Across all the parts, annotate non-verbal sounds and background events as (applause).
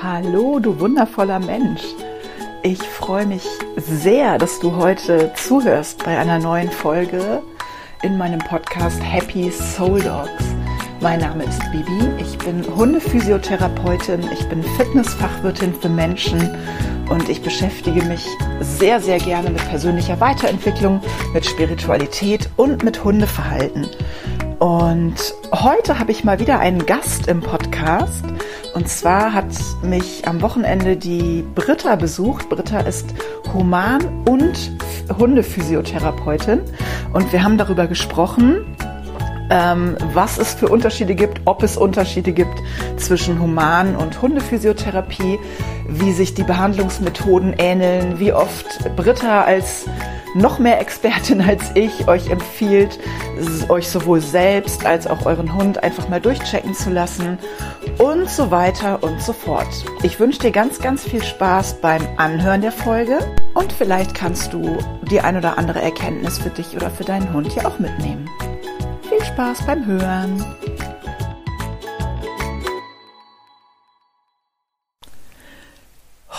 Hallo, du wundervoller Mensch. Ich freue mich sehr, dass du heute zuhörst bei einer neuen Folge in meinem Podcast Happy Soul Dogs. Mein Name ist Bibi, ich bin Hundephysiotherapeutin, ich bin Fitnessfachwirtin für Menschen und ich beschäftige mich sehr, sehr gerne mit persönlicher Weiterentwicklung, mit Spiritualität und mit Hundeverhalten. Und heute habe ich mal wieder einen Gast im Podcast. Und zwar hat mich am Wochenende die Britta besucht. Britta ist Human- und Hundephysiotherapeutin. Und wir haben darüber gesprochen, ähm, was es für Unterschiede gibt, ob es Unterschiede gibt zwischen Human- und Hundephysiotherapie, wie sich die Behandlungsmethoden ähneln, wie oft Britta als noch mehr Expertin als ich euch empfiehlt, euch sowohl selbst als auch euren Hund einfach mal durchchecken zu lassen und so weiter und so fort. Ich wünsche dir ganz, ganz viel Spaß beim Anhören der Folge und vielleicht kannst du die ein oder andere Erkenntnis für dich oder für deinen Hund hier auch mitnehmen. Viel Spaß beim Hören!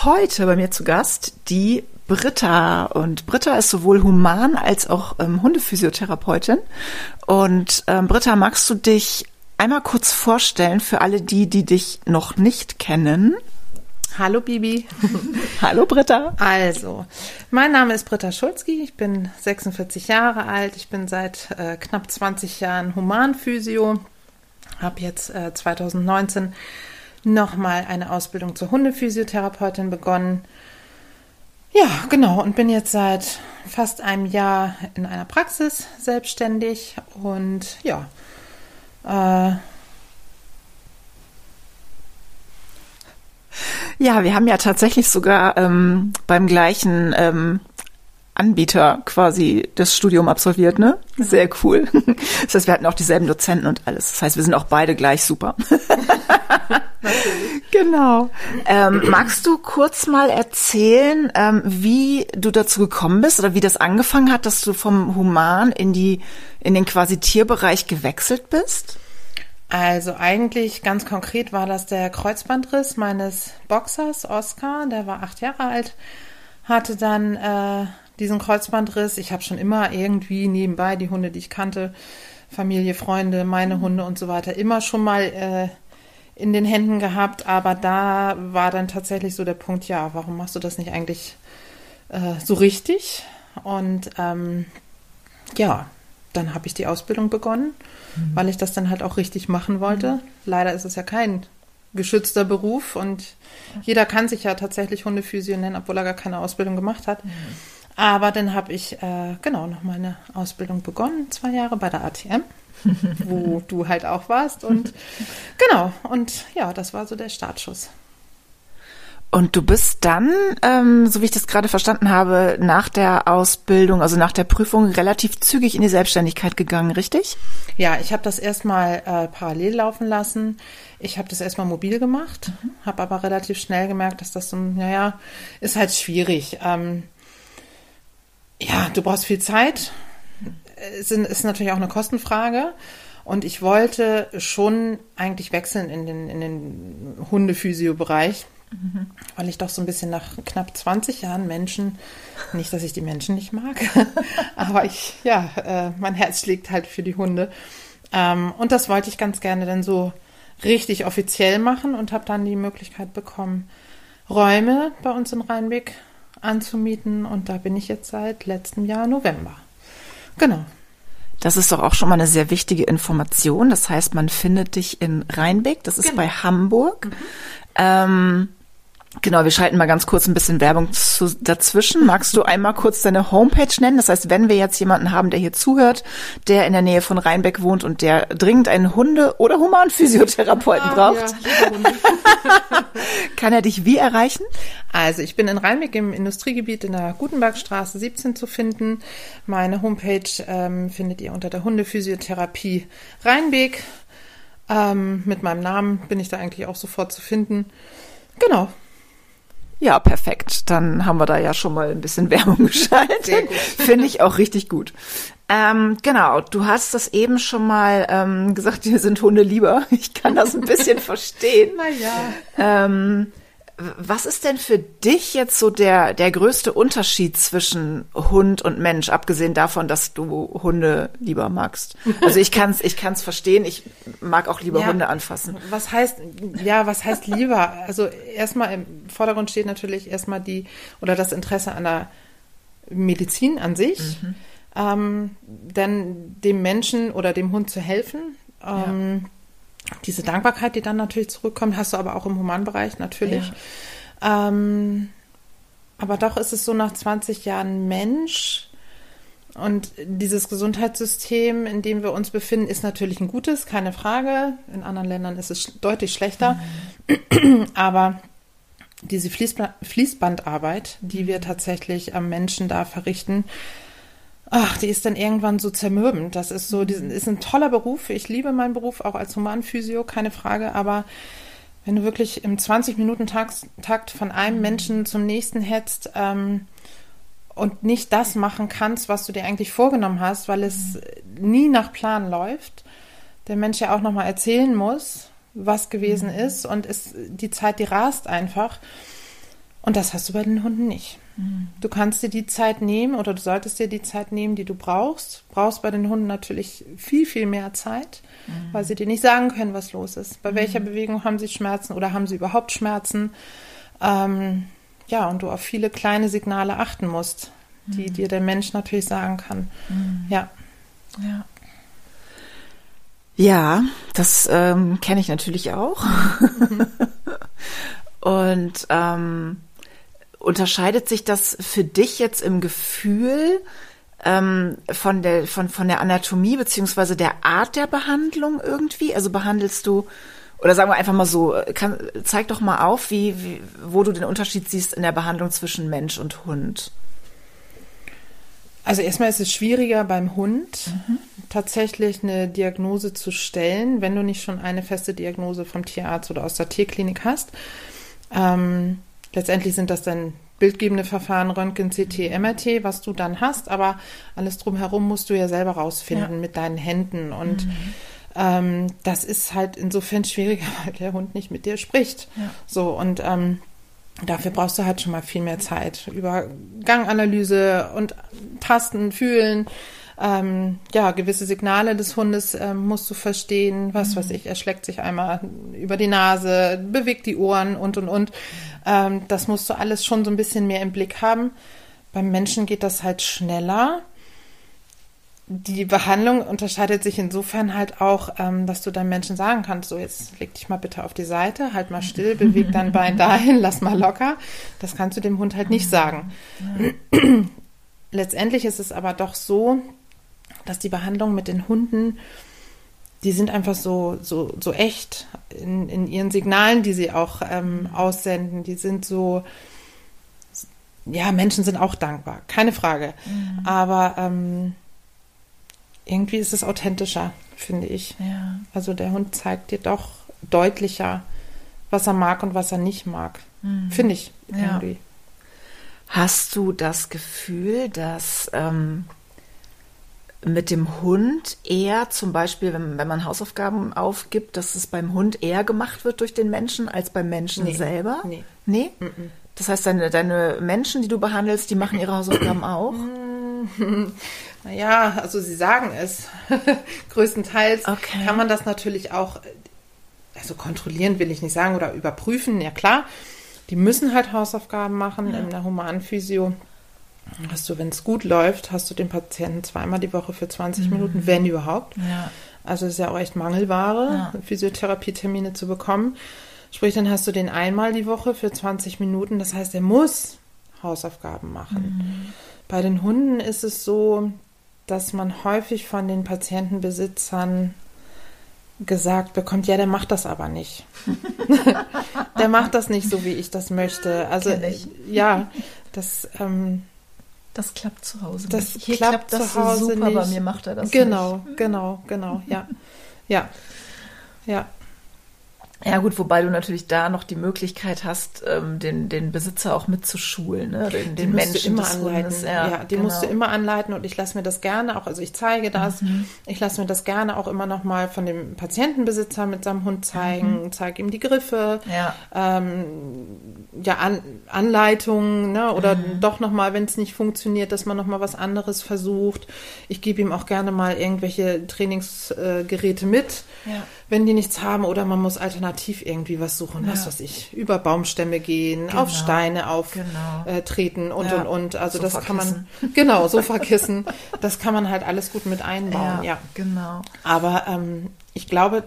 Heute bei mir zu Gast die Britta. Und Britta ist sowohl Human- als auch ähm, Hundephysiotherapeutin. Und ähm, Britta, magst du dich einmal kurz vorstellen für alle die, die dich noch nicht kennen? Hallo Bibi. (laughs) Hallo Britta. Also, mein Name ist Britta Schulzki, ich bin 46 Jahre alt, ich bin seit äh, knapp 20 Jahren Humanphysio, habe jetzt äh, 2019 nochmal eine Ausbildung zur Hundephysiotherapeutin begonnen. Ja, genau, und bin jetzt seit fast einem Jahr in einer Praxis selbstständig und ja, äh, Ja, wir haben ja tatsächlich sogar ähm, beim gleichen ähm, Anbieter quasi das Studium absolviert, ne? Sehr cool. (laughs) Das heißt, wir hatten auch dieselben Dozenten und alles. Das heißt, wir sind auch beide gleich super. (laughs) genau. Ähm, magst du kurz mal erzählen, ähm, wie du dazu gekommen bist oder wie das angefangen hat, dass du vom Human in die in den quasi Tierbereich gewechselt bist? Also eigentlich ganz konkret war das der Kreuzbandriss meines Boxers Oscar, der war acht Jahre alt, hatte dann äh, diesen Kreuzbandriss. Ich habe schon immer irgendwie nebenbei die Hunde, die ich kannte, Familie, Freunde, meine Hunde und so weiter, immer schon mal äh, in den Händen gehabt. Aber da war dann tatsächlich so der Punkt, ja, warum machst du das nicht eigentlich äh, so richtig? Und ähm, ja, dann habe ich die Ausbildung begonnen mhm. weil ich das dann halt auch richtig machen wollte. Mhm. Leider ist es ja kein geschützter Beruf und jeder kann sich ja tatsächlich Hundephysio nennen, obwohl er gar keine Ausbildung gemacht hat. Mhm. Aber dann habe ich äh, genau noch meine Ausbildung begonnen, zwei Jahre bei der ATM, (laughs) wo du halt auch warst. Und (laughs) genau, und ja, das war so der Startschuss. Und du bist dann, ähm, so wie ich das gerade verstanden habe, nach der Ausbildung, also nach der Prüfung, relativ zügig in die Selbstständigkeit gegangen, richtig? Ja, ich habe das erstmal äh, parallel laufen lassen. Ich habe das erstmal mobil gemacht, mhm. habe aber relativ schnell gemerkt, dass das so, naja, ist halt schwierig. Ähm, ja, du brauchst viel Zeit. Es ist natürlich auch eine Kostenfrage. Und ich wollte schon eigentlich wechseln in den, in den Hundephysio-Bereich Mhm. Weil ich doch so ein bisschen nach knapp 20 Jahren Menschen, nicht, dass ich die Menschen nicht mag, (laughs) aber ich, ja, äh, mein Herz schlägt halt für die Hunde. Ähm, und das wollte ich ganz gerne dann so richtig offiziell machen und habe dann die Möglichkeit bekommen, Räume bei uns in Rheinbeck anzumieten. Und da bin ich jetzt seit letztem Jahr November. Genau. Das ist doch auch schon mal eine sehr wichtige Information. Das heißt, man findet dich in Rheinbeck, das ist genau. bei Hamburg. Mhm. Ähm, Genau, wir schalten mal ganz kurz ein bisschen Werbung zu, dazwischen. Magst du einmal kurz deine Homepage nennen? Das heißt, wenn wir jetzt jemanden haben, der hier zuhört, der in der Nähe von Rheinbeck wohnt und der dringend einen Hunde- oder Humanphysiotherapeuten ah, braucht, ja, (laughs) kann er dich wie erreichen? Also ich bin in Rheinbeck im Industriegebiet in der Gutenbergstraße 17 zu finden. Meine Homepage ähm, findet ihr unter der Hundephysiotherapie Rheinbeck. Ähm, mit meinem Namen bin ich da eigentlich auch sofort zu finden. Genau. Ja, perfekt. Dann haben wir da ja schon mal ein bisschen (laughs) Werbung geschaltet. Finde ich auch richtig gut. Ähm, genau, du hast das eben schon mal ähm, gesagt, wir sind Hunde lieber. Ich kann das ein bisschen (laughs) verstehen. Naja. Ähm, Was ist denn für dich jetzt so der, der größte Unterschied zwischen Hund und Mensch, abgesehen davon, dass du Hunde lieber magst? Also ich kann es ich kann's verstehen, ich mag auch lieber ja, Hunde anfassen. Was heißt, ja, was heißt lieber? Also erstmal im Vordergrund steht natürlich erstmal die oder das Interesse an der Medizin an sich. Mhm. Ähm, dann dem Menschen oder dem Hund zu helfen. Ähm, ja diese Dankbarkeit, die dann natürlich zurückkommt, hast du aber auch im Humanbereich natürlich. Ja. Ähm, aber doch ist es so nach 20 Jahren Mensch und dieses Gesundheitssystem, in dem wir uns befinden, ist natürlich ein gutes, keine Frage. In anderen Ländern ist es deutlich schlechter. Mhm. (clears throat) Aber diese Fließbandarbeit, die wir tatsächlich am Menschen da verrichten, ach, die ist dann irgendwann so zermürbend. Das ist so, das ist ein toller Beruf. Ich liebe meinen Beruf auch als Humanphysio, keine Frage. Aber wenn du wirklich im 20-Minuten-Takt von einem Menschen zum nächsten hetzt ähm, und nicht das machen kannst, was du dir eigentlich vorgenommen hast, weil es nie nach Plan läuft, der Mensch ja auch nochmal erzählen muss, was gewesen mhm. ist und ist die Zeit, die rast einfach. Und das hast du bei den Hunden nicht. Du kannst dir die Zeit nehmen oder du solltest dir die Zeit nehmen, die du brauchst. Brauchst bei den Hunden natürlich viel, viel mehr Zeit, mhm. weil sie dir nicht sagen können, was los ist. Bei mhm. welcher Bewegung haben sie Schmerzen oder haben sie überhaupt Schmerzen? Ähm, ja, und du auf viele kleine Signale achten musst, die mhm. dir der Mensch natürlich sagen kann. Mhm. Ja. Ja. Ja, das ähm, kenne ich natürlich auch. Mhm. (laughs) und ähm, Unterscheidet sich das für dich jetzt im Gefühl ähm, von, der, von, von der Anatomie beziehungsweise der Art der Behandlung irgendwie? Also behandelst du, oder sagen wir einfach mal so, kann, zeig doch mal auf, wie, wie, wo du den Unterschied siehst in der Behandlung zwischen Mensch und Hund. Also erstmal ist es schwieriger beim Hund mhm. tatsächlich eine Diagnose zu stellen, wenn du nicht schon eine feste Diagnose vom Tierarzt oder aus der Tierklinik hast. Ähm, Letztendlich sind das dann bildgebende Verfahren, Röntgen, CT, MRT, was du dann hast, aber alles drumherum musst du ja selber rausfinden ja. mit deinen Händen und mhm. ähm, das ist halt insofern (laughs) schwieriger, weil der Hund nicht mit dir spricht. Ja. So und ähm, dafür brauchst du halt schon mal viel mehr Zeit über Ganganalyse und Tasten, Fühlen ähm, ja, gewisse Signale des Hundes ähm, musst du verstehen. Was mhm. weiß ich, er schlägt sich einmal über die Nase, bewegt die Ohren und, und, und. Ähm, das musst du alles schon so ein bisschen mehr im Blick haben. Beim Menschen geht das halt schneller. Die Behandlung unterscheidet sich insofern halt auch, ähm, dass du deinem Menschen sagen kannst, so jetzt leg dich mal bitte auf die Seite, halt mal still, beweg dein (laughs) Bein dahin, lass mal locker. Das kannst du dem Hund halt nicht sagen. (clears throat) Letztendlich ist es aber doch so, dass die Behandlung mit den Hunden, die sind einfach so, so, so echt in, in ihren Signalen, die sie auch ähm, aussenden. Die sind so, ja, Menschen sind auch dankbar, keine Frage. Mhm. Aber ähm, irgendwie ist es authentischer, finde ich. Ja. Also der Hund zeigt dir doch deutlicher, was er mag und was er nicht mag. Mhm. Finde ich irgendwie. Ja. Hast du das Gefühl, dass ähm, mit dem Hund eher zum Beispiel, wenn, wenn man Hausaufgaben aufgibt, dass es beim Hund eher gemacht wird durch den Menschen als beim Menschen nee. selber? Nee. Nee? Mm -mm. Das heißt, deine, deine Menschen, die du behandelst, die machen ihre Hausaufgaben auch? (laughs) Naja, also sie sagen es. (laughs) Größtenteils okay. kann man das natürlich auch, also kontrollieren will ich nicht sagen, oder überprüfen, ja klar. Die müssen halt Hausaufgaben machen ja. in der Humanphysio hast du, wenn es gut läuft, hast du den Patienten zweimal die Woche für 20 mhm. Minuten, wenn überhaupt. Ja. Also ist ja auch echt Mangelware, ja. Physiotherapie-Termine zu bekommen. Sprich, dann hast du den einmal die Woche für 20 Minuten. Das heißt, er muss Hausaufgaben machen. Mhm. Bei den Hunden ist es so, dass man häufig von den Patientenbesitzern gesagt bekommt, ja, der macht das aber nicht. (laughs) der macht das nicht so, wie ich das möchte. Also ja, das ähm, das klappt zu Hause. Das nicht. Hier klappt, klappt das zu Hause super, nicht. bei mir macht er das Genau, nicht. genau, genau, ja. Ja. Ja. Ja gut, wobei du natürlich da noch die Möglichkeit hast, ähm, den, den Besitzer auch mitzuschulen, ne? den, den Menschen immer anleiten. Hundes. Ja, ja die genau. musst du immer anleiten und ich lasse mir das gerne auch, also ich zeige das, Mhm. ich lasse mir das gerne auch immer noch mal von dem Patientenbesitzer mit seinem Hund zeigen, zeige ihm die Griffe, Mhm. Ja. ähm, ja An Anleitungen, ne? oder Mhm. doch noch mal, wenn es nicht funktioniert, dass man noch mal was anderes versucht. Ich gebe ihm auch gerne mal irgendwelche Trainingsgeräte mit Ja. wenn die nichts haben oder man muss alternativ irgendwie was suchen, was Ja. weiß ich, über Baumstämme gehen, Genau. auf Steine auf Genau. äh, treten und Ja. und und. Also das kann man genau Sofakissen, (laughs) das kann man halt alles gut mit einbauen, ja. genau. Aber ähm, ich glaube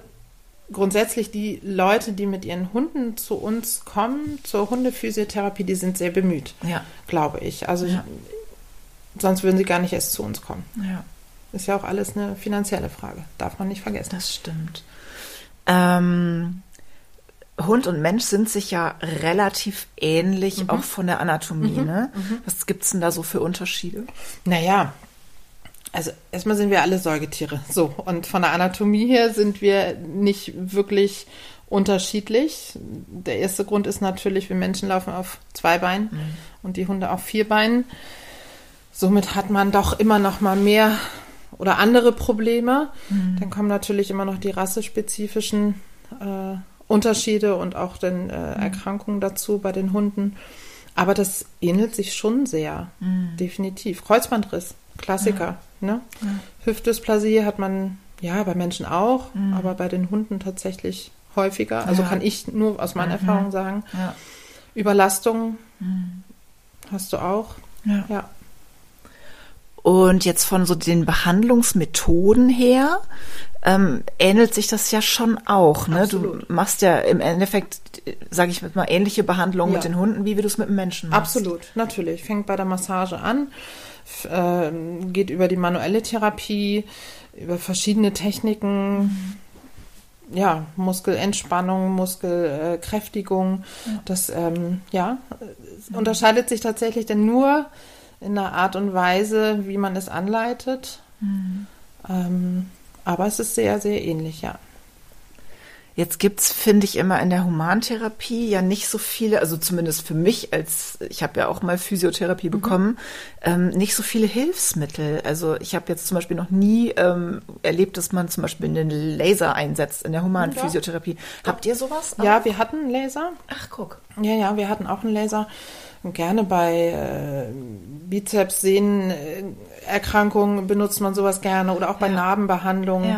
grundsätzlich die Leute, die mit ihren Hunden zu uns kommen zur Hundephysiotherapie, die sind sehr bemüht, Ja, glaube ich. Also Ja. ich, sonst würden sie gar nicht erst zu uns kommen. ja, Ist ja auch alles eine finanzielle Frage, darf man nicht vergessen. das stimmt. Ähm, Hund und Mensch sind sich ja relativ ähnlich, auch von der Anatomie. Ne? Was gibt's denn da so für Unterschiede? Naja, also erstmal sind wir alle Säugetiere. So, und von der Anatomie her sind wir nicht wirklich unterschiedlich. Der erste Grund ist natürlich, wir Menschen laufen auf zwei Beinen und die Hunde auf vier Beinen. Somit hat man doch immer noch mal mehr oder andere Probleme. Dann kommen natürlich immer noch die rassespezifischen äh, Unterschiede und auch dann äh, Erkrankungen dazu bei den Hunden. Aber das ähnelt sich schon sehr, definitiv. Kreuzbandriss, Klassiker. Ne? Hüftdysplasie hat man ja bei Menschen auch, aber bei den Hunden tatsächlich häufiger. Also Ja. kann ich nur aus meiner Erfahrung sagen. Ja. Überlastung hast du auch. Ja. Und jetzt von so den Behandlungsmethoden her ähm, ähnelt sich das ja schon auch. Ne? Du machst ja im Endeffekt, sage ich mal, ähnliche Behandlungen mit Ja. den Hunden, wie wir das mit dem Menschen machst. Absolut, natürlich. Fängt bei der Massage an, ähm, geht über die manuelle Therapie, über verschiedene Techniken, ja, Muskelentspannung, Muskelkräftigung. Das, ähm, ja, es unterscheidet sich tatsächlich denn nur in der Art und Weise, wie man es anleitet. Ähm, aber es ist sehr, sehr ähnlich, ja. Jetzt gibt's, finde ich, immer in der Humantherapie ja nicht so viele, also zumindest für mich, als ich habe ja auch mal Physiotherapie bekommen, ähm, nicht so viele Hilfsmittel. Also ich habe jetzt zum Beispiel noch nie ähm, erlebt, dass man zum Beispiel einen Laser einsetzt in der Humanphysiotherapie. Habt ihr sowas? auch? Ja, wir hatten einen Laser. Ach, guck. Ja, ja, wir hatten auch einen Laser. Und gerne bei äh, Bizeps, Sehnenerkrankungen benutzt man sowas gerne oder auch bei Ja. Narbenbehandlungen.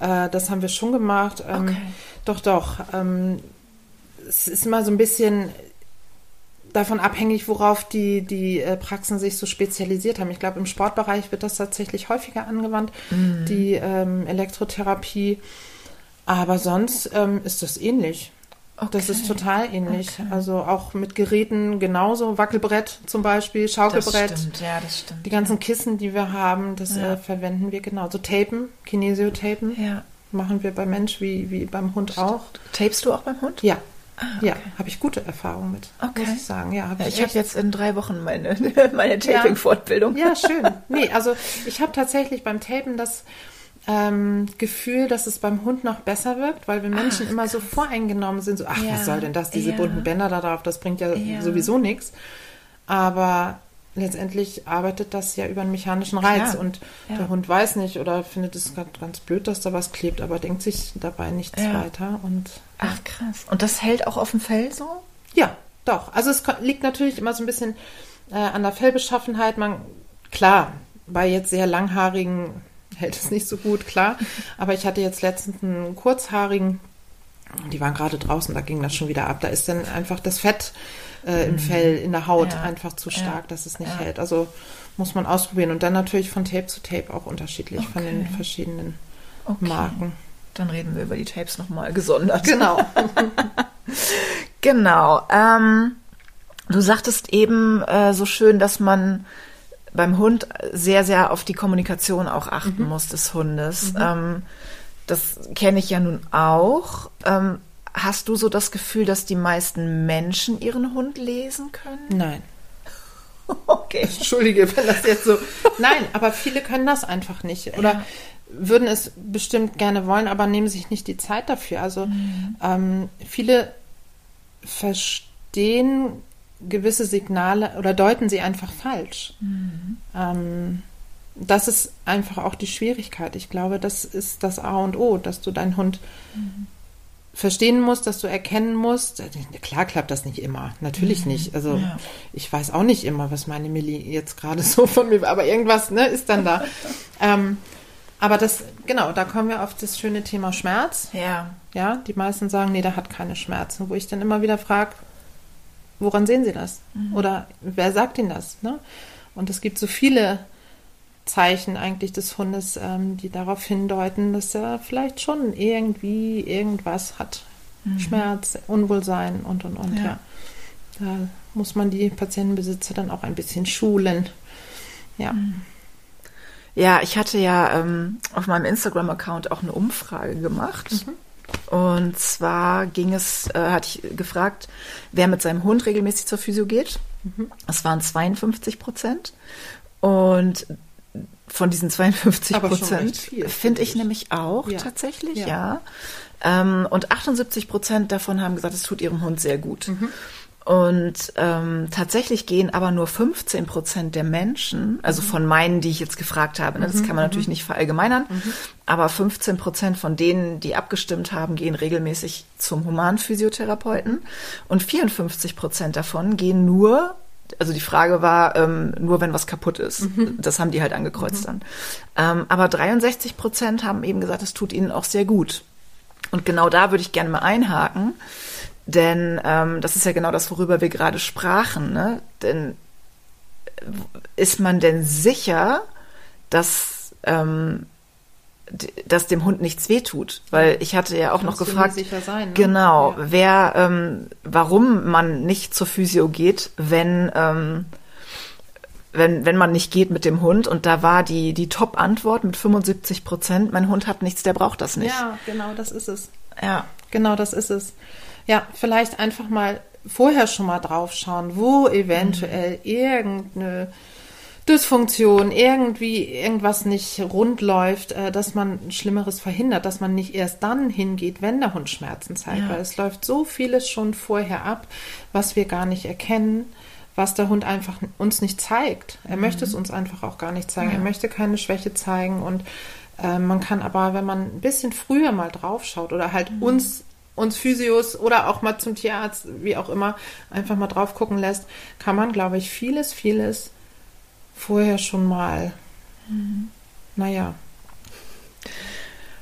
Ja. Äh, das haben wir schon gemacht. Ähm, Okay. Doch, doch. Ähm, es ist immer so ein bisschen davon abhängig, worauf die, die äh, Praxen sich so spezialisiert haben. Ich glaube, im Sportbereich wird das tatsächlich häufiger angewandt, Mhm. die ähm, Elektrotherapie. Aber sonst ähm, ist das ähnlich. Das ist Okay. total ähnlich. Okay. Also auch mit Geräten genauso. Wackelbrett zum Beispiel, Schaukelbrett. Das stimmt, ja, das stimmt. Die ganzen Kissen, die wir haben, das Ja. äh, verwenden wir genauso. Tapen, Kinesiotapen, Ja. machen wir beim Mensch wie, wie beim Hund auch. Tapest du auch beim Hund? Ja, ja, habe ich gute Erfahrungen mit, Okay. muss ich sagen. Ja, hab Ja, ich, ich habe jetzt in drei Wochen meine, (laughs) meine Taping-Fortbildung. Ja, schön. Nee, also ich habe tatsächlich beim Tapen das ähm, Gefühl, dass es beim Hund noch besser wirkt, weil wir Menschen immer so voreingenommen sind, so, ach, Ja, was soll denn das, diese ja. bunten Bänder da drauf, das bringt ja, Ja. sowieso nichts. Aber letztendlich arbeitet das ja über einen mechanischen Reiz Klar, und der Hund weiß nicht oder findet es ganz, blöd, dass da was klebt, aber denkt sich dabei nichts weiter und Ach, krass. Und das hält auch auf dem Fell so? ja, doch. Also es liegt natürlich immer so ein bisschen äh, an der Fellbeschaffenheit. Man, klar, bei jetzt sehr langhaarigen hält es nicht so gut, klar. Aber ich hatte jetzt letztens einen kurzhaarigen, die waren gerade draußen, da ging das schon wieder ab. Da ist dann einfach das Fett äh, im Fell, in der Haut Mhm. Ja. einfach zu Ja. stark, dass es nicht Ja. hält. Also muss man ausprobieren. Und dann natürlich von Tape zu Tape auch unterschiedlich, von den Okay. verschiedenen Okay. Marken. Dann reden wir über die Tapes nochmal gesondert. Genau. (laughs) Genau. Ähm, du sagtest eben äh, so schön, dass man beim Hund sehr, sehr auf die Kommunikation auch achten muss des Hundes. Ähm, das kenne ich ja nun auch. Ähm, hast du so das Gefühl, dass die meisten Menschen ihren Hund lesen können? Nein. (laughs) Okay. Entschuldige, wenn das jetzt so. Nein, aber viele können das einfach nicht. Oder würden es bestimmt gerne wollen, aber nehmen sich nicht die Zeit dafür. Also mhm. ähm, viele verstehen gewisse Signale oder deuten sie einfach falsch. Mhm. Ähm, das ist einfach auch die Schwierigkeit. Ich glaube, das ist das A und O, dass du deinen Hund mhm. verstehen musst, dass du erkennen musst. Klar klappt das nicht immer, natürlich mhm. nicht. Also ja. ich weiß auch nicht immer, was meine Millie jetzt gerade (laughs) so von mir, aber irgendwas ne, ist dann da. ähm, aber das, genau, da kommen wir auf das schöne Thema Schmerz. Ja. Ja, die meisten sagen, nee, der hat keine Schmerzen. Wo ich dann immer wieder frage, woran sehen Sie das? Mhm. Oder wer sagt Ihnen das? Ne? Und es gibt so viele Zeichen eigentlich des Hundes, ähm, die darauf hindeuten, dass er vielleicht schon irgendwie irgendwas hat. Mhm. Schmerz, Unwohlsein und und und, ja. ja. Da muss man die Patientenbesitzer dann auch ein bisschen schulen. Ja. Mhm. Ja, ich hatte ja ähm, auf meinem Instagram-Account auch eine Umfrage gemacht. Mhm. Und zwar ging es, äh, hatte ich gefragt, wer mit seinem Hund regelmäßig zur Physio geht. Mhm. Das waren 52 Prozent. Und von diesen 52 Prozent finde ich nämlich auch ja. tatsächlich, ja. ja. Ähm, und 78 Prozent davon haben gesagt, es tut ihrem Hund sehr gut. Mhm. Und ähm, tatsächlich gehen aber nur 15 Prozent der Menschen, also mhm. von meinen, die ich jetzt gefragt habe, ne, das mhm, kann man natürlich mhm. nicht verallgemeinern, mhm. aber 15 Prozent von denen, die abgestimmt haben, gehen regelmäßig zum Humanphysiotherapeuten und 54 Prozent davon gehen nur also die Frage war ähm, nur, wenn was kaputt ist. Mhm. Das haben die halt angekreuzt dann. Ähm, aber 63 Prozent haben eben gesagt, es tut ihnen auch sehr gut. Und genau da würde ich gerne mal einhaken. Denn ähm, das ist ja genau das, worüber wir gerade sprachen. Ne? Denn ist man denn sicher, dass, ähm, dass dem Hund nichts wehtut? Weil ich hatte ja auch Kannst noch gefragt, sein, ne? genau, ja. wer, ähm, warum man nicht zur Physio geht, wenn ähm, wenn, wenn man nicht geht mit dem Hund. Und da war die, die Top-Antwort mit 75 Prozent, mein Hund hat nichts, der braucht das nicht. Ja, genau, das ist es. Ja. Genau, das ist es ja, vielleicht einfach mal vorher schon mal drauf schauen, wo eventuell mhm. irgendeine Dysfunktion, irgendwie irgendwas nicht rund läuft, äh, dass man Schlimmeres verhindert, dass man nicht erst dann hingeht, wenn der Hund Schmerzen zeigt, ja. weil es läuft so vieles schon vorher ab, was wir gar nicht erkennen, was der Hund einfach uns nicht zeigt. Er mhm. möchte es uns einfach auch gar nicht zeigen. Ja. Er möchte keine Schwäche zeigen und äh, man kann aber, wenn man ein bisschen früher mal drauf schaut oder halt mhm. uns uns Physios oder auch mal zum Tierarzt, wie auch immer, einfach mal drauf gucken lässt, kann man, glaube ich, vieles, vieles vorher schon mal, mhm. naja,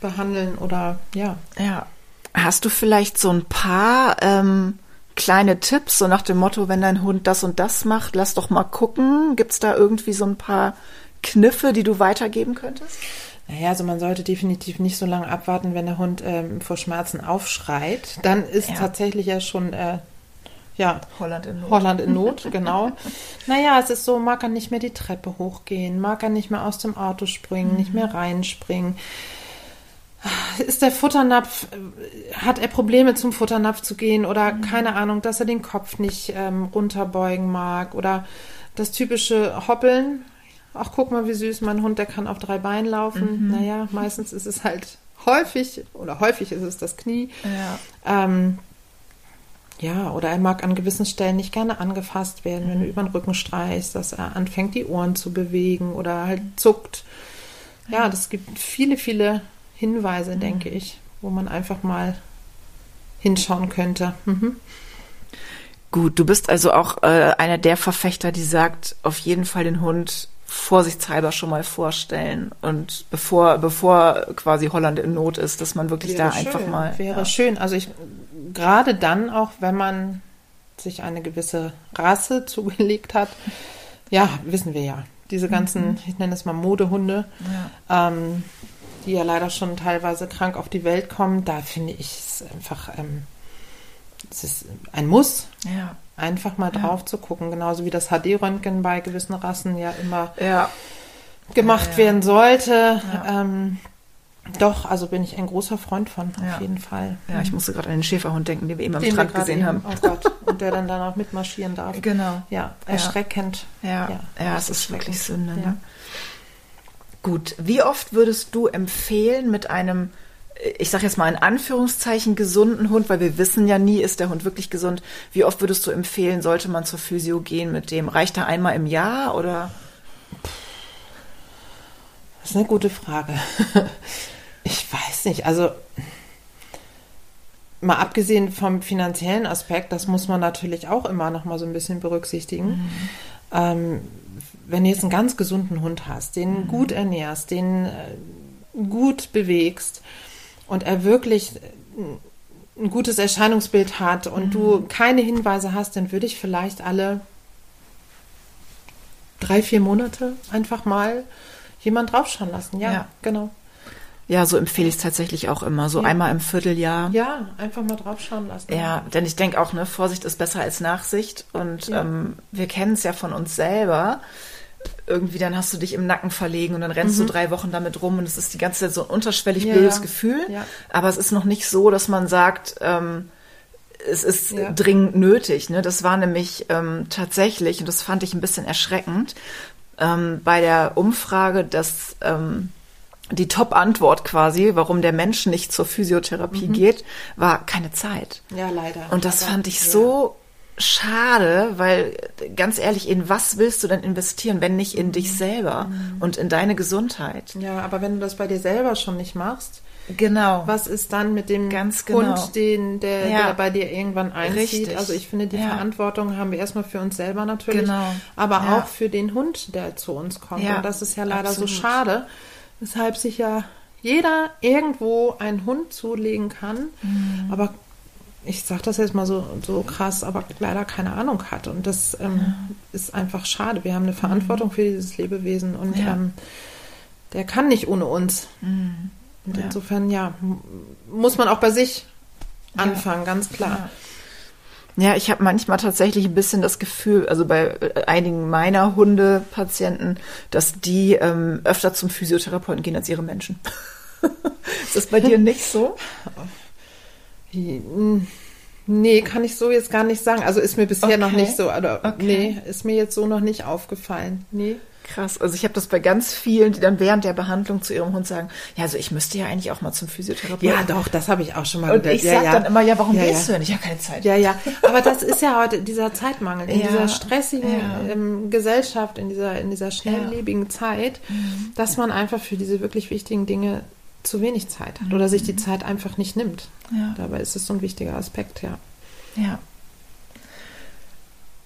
behandeln oder ja. Ja. Hast du vielleicht so ein paar ähm, kleine Tipps, so nach dem Motto, wenn dein Hund das und das macht, lass doch mal gucken. Gibt es da irgendwie so ein paar Kniffe, die du weitergeben könntest? Naja, also man sollte definitiv nicht so lange abwarten, wenn der Hund ähm, vor Schmerzen aufschreit. Dann ist ja. tatsächlich ja schon äh, ja, Holland in Not. Holland in Not, (laughs) genau. naja, es ist so, mag er nicht mehr die Treppe hochgehen, mag er nicht mehr aus dem Auto springen, mhm. nicht mehr reinspringen. Ist der Futternapf, hat er Probleme zum Futternapf zu gehen oder mhm. keine Ahnung, dass er den Kopf nicht ähm, runterbeugen mag oder das typische Hoppeln, ach guck mal, wie süß, mein Hund, der kann auf drei Beinen laufen. Mhm. Naja, meistens ist es halt häufig, oder häufig ist es das Knie. Ja. Ähm, ja, oder er mag an gewissen Stellen nicht gerne angefasst werden, mhm. wenn du über den Rücken streichst, dass er anfängt, die Ohren zu bewegen oder halt zuckt. Ja, das gibt viele, viele Hinweise, mhm. denke ich, wo man einfach mal hinschauen könnte. Mhm. Gut, du bist also auch äh, einer der Verfechter, die sagt, auf jeden Fall den Hund vorsichtshalber schon mal vorstellen und bevor bevor quasi Holland in Not ist, dass man wirklich wäre da schön, einfach mal wäre ja. schön. Also ich gerade dann auch, wenn man sich eine gewisse Rasse (laughs) zugelegt hat, ja, wissen wir ja, diese ganzen, mhm. ich nenne es mal Modehunde, ja. Ähm, die ja leider schon teilweise krank auf die Welt kommen, da finde ich es einfach, ähm, es ist ein Muss. Ja einfach mal drauf zu gucken, genauso wie das HD-Röntgen bei gewissen Rassen ja immer ja. gemacht ja, werden sollte. Ähm, doch, also bin ich ein großer Freund von, auf jeden Fall. Ja, ich musste gerade an den Schäferhund denken, den wir eben am den Strand gesehen haben. Oh Gott, und der dann dann auch mitmarschieren darf. (laughs) Genau. Ja, erschreckend. Ja, ja, ja es ist wirklich Sünde. Ne? Gut, wie oft würdest du empfehlen mit einem, ich sage jetzt mal in Anführungszeichen, gesunden Hund, weil wir wissen ja nie, ist der Hund wirklich gesund. Wie oft würdest du empfehlen, sollte man zur Physio gehen mit dem? Reicht er einmal im Jahr oder? Das ist eine gute Frage. (laughs) Ich weiß nicht. Also mal abgesehen vom finanziellen Aspekt, das muss man natürlich auch immer noch mal so ein bisschen berücksichtigen. Mhm. Ähm, wenn du jetzt einen ganz gesunden Hund hast, den mhm. gut ernährst, den äh, gut bewegst und er wirklich ein gutes Erscheinungsbild hat und mhm. du keine Hinweise hast, dann würde ich vielleicht alle drei, vier Monate einfach mal jemand draufschauen lassen. Ja, ja. genau. Ja, so empfehle ich es tatsächlich auch immer. So ja. einmal im Vierteljahr. Ja, einfach mal draufschauen lassen. Ja, denn ich denke auch, ne, Vorsicht ist besser als Nachsicht. Und ja. ähm, wir kennen es ja von uns selber. Irgendwie dann hast du dich im Nacken verlegen und dann rennst mhm. du drei Wochen damit rum und es ist die ganze Zeit so ein unterschwellig ja, blödes Gefühl. Aber es ist noch nicht so, dass man sagt, ähm, es ist dringend nötig. Ne? Das war nämlich ähm, tatsächlich, und das fand ich ein bisschen erschreckend, ähm, bei der Umfrage, dass ähm, die Top-Antwort quasi, warum der Mensch nicht zur Physiotherapie mhm. geht, war keine Zeit. Ja, leider. Und das Aber, fand ich ja. so schade, weil ganz ehrlich, in was willst du denn investieren, wenn nicht in dich selber mhm. und in deine Gesundheit? Ja, aber wenn du das bei dir selber schon nicht machst, Genau. Was ist dann mit dem Ganz genau. Hund, den, der, ja. der bei dir irgendwann einzieht? Richtig. Also ich finde, die ja. Verantwortung haben wir erstmal für uns selber natürlich, genau. aber ja. auch für den Hund, der zu uns kommt. Und das ist ja leider Absolut. so schade, weshalb sich ja jeder irgendwo einen Hund zulegen kann, mhm. aber ich sage das jetzt mal so, so krass, aber leider keine Ahnung hat. Und das ähm, ja. ist einfach schade. Wir haben eine Verantwortung mhm. für dieses Lebewesen und ja. ähm, der kann nicht ohne uns. Mhm. Und ja. insofern, ja, muss man auch bei sich anfangen, ganz klar. Ja, ich habe manchmal tatsächlich ein bisschen das Gefühl, also bei äh, einigen meiner Hundepatienten, dass die ähm, öfter zum Physiotherapeuten gehen als ihre Menschen. (laughs) ist das bei dir nicht so? (laughs) Nee, kann ich so jetzt gar nicht sagen. Also ist mir bisher okay. noch nicht so, oder okay. nee, ist mir jetzt so noch nicht aufgefallen. Nee. Krass. Also ich habe das bei ganz vielen, die dann während der Behandlung zu ihrem Hund sagen, ja, also ich müsste ja eigentlich auch mal zum Physiotherapeuten. Ja, doch, das habe ich auch schon mal Und ich ja, sage ja. dann immer, ja, warum ja, gehst ja. du denn? Ich habe keine Zeit. Ja, ja. Aber das ist ja heute dieser Zeitmangel, in dieser stressigen ähm, Gesellschaft, in dieser, in dieser schnelllebigen Zeit, mhm. dass man einfach für diese wirklich wichtigen Dinge zu wenig Zeit hat oder sich die mhm. Zeit einfach nicht nimmt. Ja. Dabei ist es so ein wichtiger Aspekt, ja. Ja.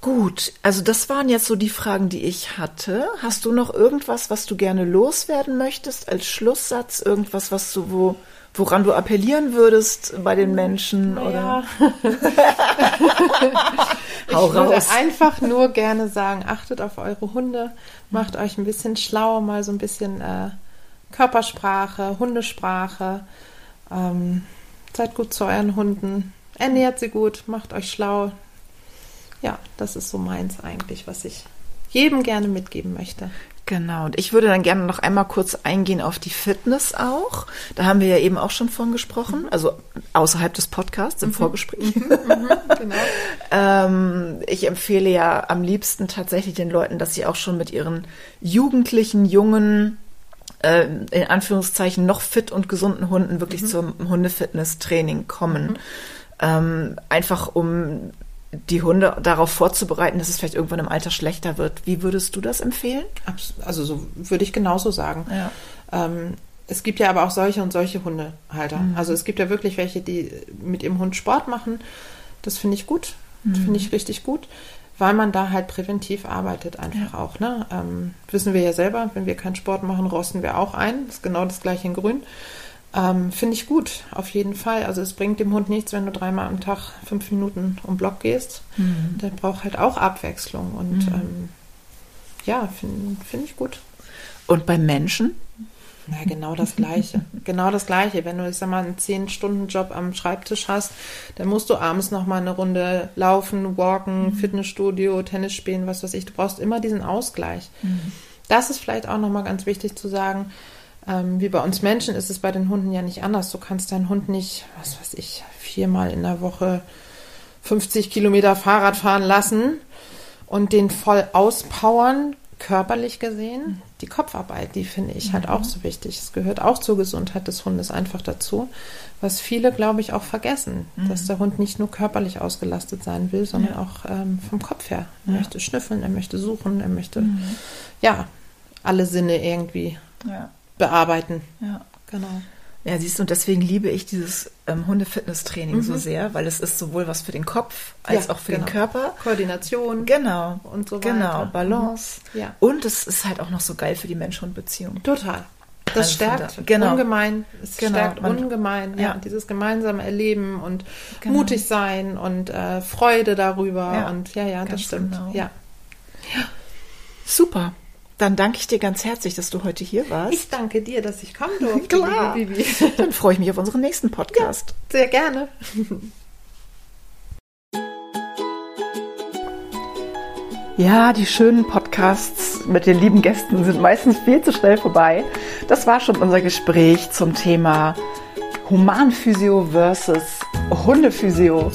Gut, also das waren jetzt so die Fragen, die ich hatte. Hast du noch irgendwas, was du gerne loswerden möchtest als Schlusssatz? Irgendwas, was du wo, woran du appellieren würdest bei den Menschen? Naja. Oder? (laughs) Hau ich würde einfach nur gerne sagen, achtet auf eure Hunde, macht euch ein bisschen schlau, mal so ein bisschen äh, Körpersprache, Hundesprache. Ähm, seid gut zu euren Hunden, ernährt sie gut, macht euch schlau, ja, das ist so meins eigentlich, was ich jedem gerne mitgeben möchte. Genau, und ich würde dann gerne noch einmal kurz eingehen auf die Fitness auch. Da haben wir ja eben auch schon von gesprochen, also außerhalb des Podcasts im mhm. Vorgespräch. Mhm, (laughs) mhm, genau. ähm, ich empfehle ja am liebsten tatsächlich den Leuten, dass sie auch schon mit ihren jugendlichen, jungen, äh, in Anführungszeichen noch fit und gesunden Hunden wirklich mhm. zum Hundefitness-Training kommen. Mhm. Ähm, einfach um die Hunde darauf vorzubereiten, dass es vielleicht irgendwann im Alter schlechter wird. Wie würdest du das empfehlen? Also so würde ich genauso sagen. Ja. Ähm, es gibt ja aber auch solche und solche Hundehalter. Mhm. Also es gibt ja wirklich welche, die mit ihrem Hund Sport machen. Das finde ich gut. Mhm. Finde ich richtig gut, weil man da halt präventiv arbeitet einfach ja. auch. Ne? Ähm, wissen wir ja selber, wenn wir keinen Sport machen, rosten wir auch ein. Das ist genau das gleiche in Grün. Ähm, Finde ich gut, auf jeden Fall. Also es bringt dem Hund nichts, wenn du dreimal am Tag fünf Minuten um Block gehst. Mhm. Der braucht halt auch Abwechslung und mhm. ähm, ja, finde find ich gut. Und beim Menschen? Na, genau das Gleiche. genau das Gleiche. Wenn du, ich sag mal, einen zehn stunden job am Schreibtisch hast, dann musst du abends nochmal eine Runde laufen, walken, mhm. Fitnessstudio, Tennis spielen, was weiß ich. Du brauchst immer diesen Ausgleich. Mhm. Das ist vielleicht auch nochmal ganz wichtig zu sagen. Ähm, wie bei uns Menschen ist es bei den Hunden ja nicht anders. Du kannst deinen Hund nicht, was weiß ich, viermal in der Woche 50 Kilometer Fahrrad fahren lassen und den voll auspowern, körperlich gesehen. Die Kopfarbeit, die finde ich halt auch so wichtig. Es gehört auch zur Gesundheit des Hundes einfach dazu, was viele, glaube ich, auch vergessen, dass der Hund nicht nur körperlich ausgelastet sein will, sondern auch ähm, vom Kopf her. Er möchte schnüffeln, er möchte suchen, er möchte, ja, alle Sinne irgendwie Ja. bearbeiten. Ja. Genau. Ja, siehst du, und deswegen liebe ich dieses ähm, Hunde-Fitness-Training so sehr, weil es ist sowohl was für den Kopf als Mhm. Ja, auch für genau. den Körper. Koordination. Genau. Und so Genau, weiter. Balance. Mhm. Ja. Und es ist halt auch noch so geil für die Mensch-Hund-Beziehung. Total. Das Also stärkt da- genau. ungemein. Es Genau, stärkt man- ungemein. Ja. ja. dieses gemeinsame Erleben und Genau. mutig sein und äh, Freude darüber. Ja, und ja, ja, das ganz stimmt. genau. Ja. Super. Dann danke ich dir ganz herzlich, dass du heute hier warst. Ich danke dir, dass ich kommen durfte, Klar. Bibi. (laughs) Dann freue ich mich auf unseren nächsten Podcast. Sehr gerne. Ja, die schönen Podcasts mit den lieben Gästen sind meistens viel zu schnell vorbei. Das war schon unser Gespräch zum Thema Humanphysio versus Hundephysio.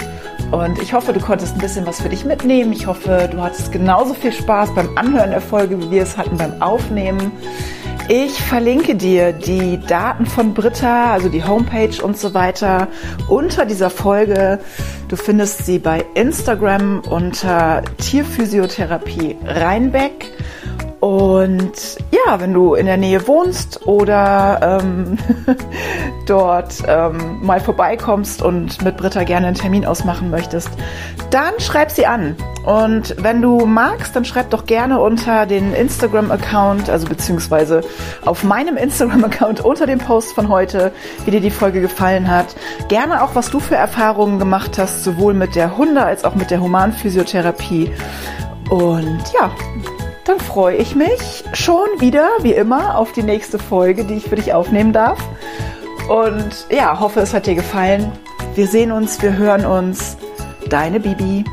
Und ich hoffe, du konntest ein bisschen was für dich mitnehmen. Ich hoffe, du hattest genauso viel Spaß beim Anhören der Folge, wie wir es hatten beim Aufnehmen. Ich verlinke dir die Daten von Britta, also die Homepage und so weiter, unter dieser Folge. Du findest sie bei Instagram unter Tierphysiotherapie Rheinbeck. Und ja, wenn du in der Nähe wohnst oder ähm, (laughs) dort ähm, mal vorbeikommst und mit Britta gerne einen Termin ausmachen möchtest, dann schreib sie an. Und wenn du magst, dann schreib doch gerne unter den Instagram-Account, also beziehungsweise auf meinem Instagram-Account unter dem Post von heute, wie dir die Folge gefallen hat. Gerne auch, was du für Erfahrungen gemacht hast, sowohl mit der Hunde- als auch mit der Humanphysiotherapie. Und ja, dann freue ich mich schon wieder, wie immer, auf die nächste Folge, die ich für dich aufnehmen darf. Und ja, hoffe, es hat dir gefallen. Wir sehen uns, wir hören uns. Deine Bibi.